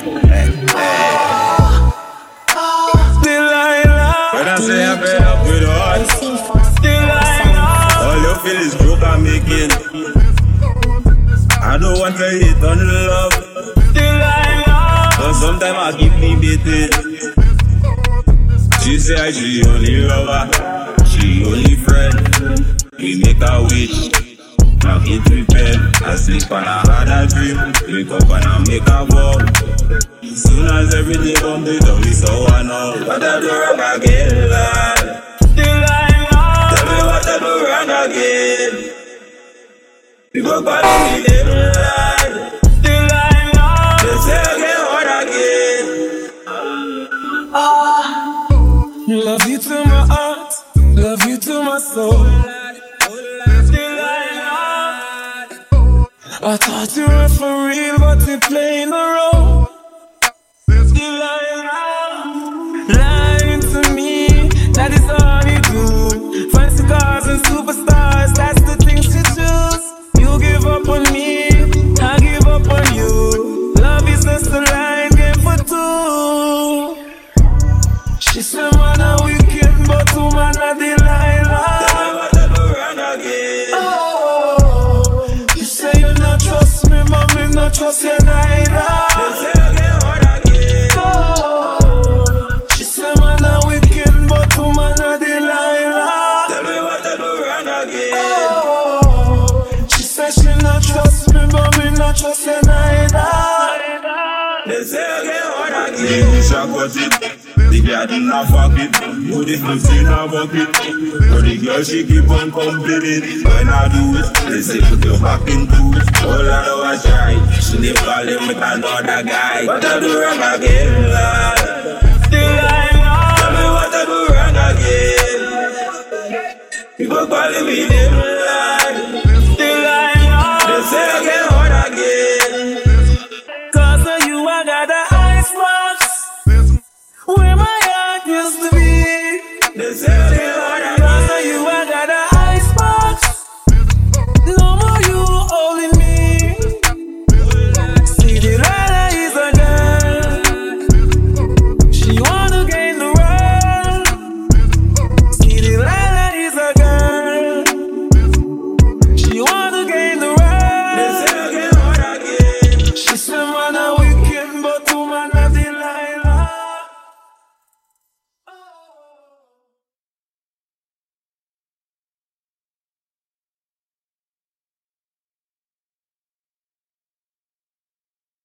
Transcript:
hey, hey. Delilah. When I say I'm fed up with heart, Delilah. All you feel is broke and making. I don't want to hate on love. Delilah. But sometimes I keep me beating. She say she only lover, she only friend. We make a wish. Now it prepare. I sleep and I had a dream. Wake up and I make a vow. Soon as everything come to tell me so I know What I do wrong again, lad Delilah Tell me what I do wrong again People calling me name, lad Delilah They say again, what again Ah, love you to my heart, love you to my soul. I thought you were for real, but you're playing the role. Lying to me, that is all you do. Fancy cars and superstars, that's the things you choose. You give up on me, I give up on you. Love is just a line game for two. She said, man, a wicked, but woman, a Delilah. Mommy, not trust you They neither. say again, what again Oh, she said, man, a wicked, but woman, a Delilah. Tell me what I do wrong again Oh, she said she not trust me, but me not trust you neither. They say again, what again The wish I got it Girl did not fuck it Beautiful in a bucket But the girl she keep on complaining. When I do it They say put your back into it All I know I try. She live calling with another guy. What I do wrong again, lad? Delilah. Tell me what I do wrong again. People calling me name, where my heart used to be. They say again, what Cause of you, the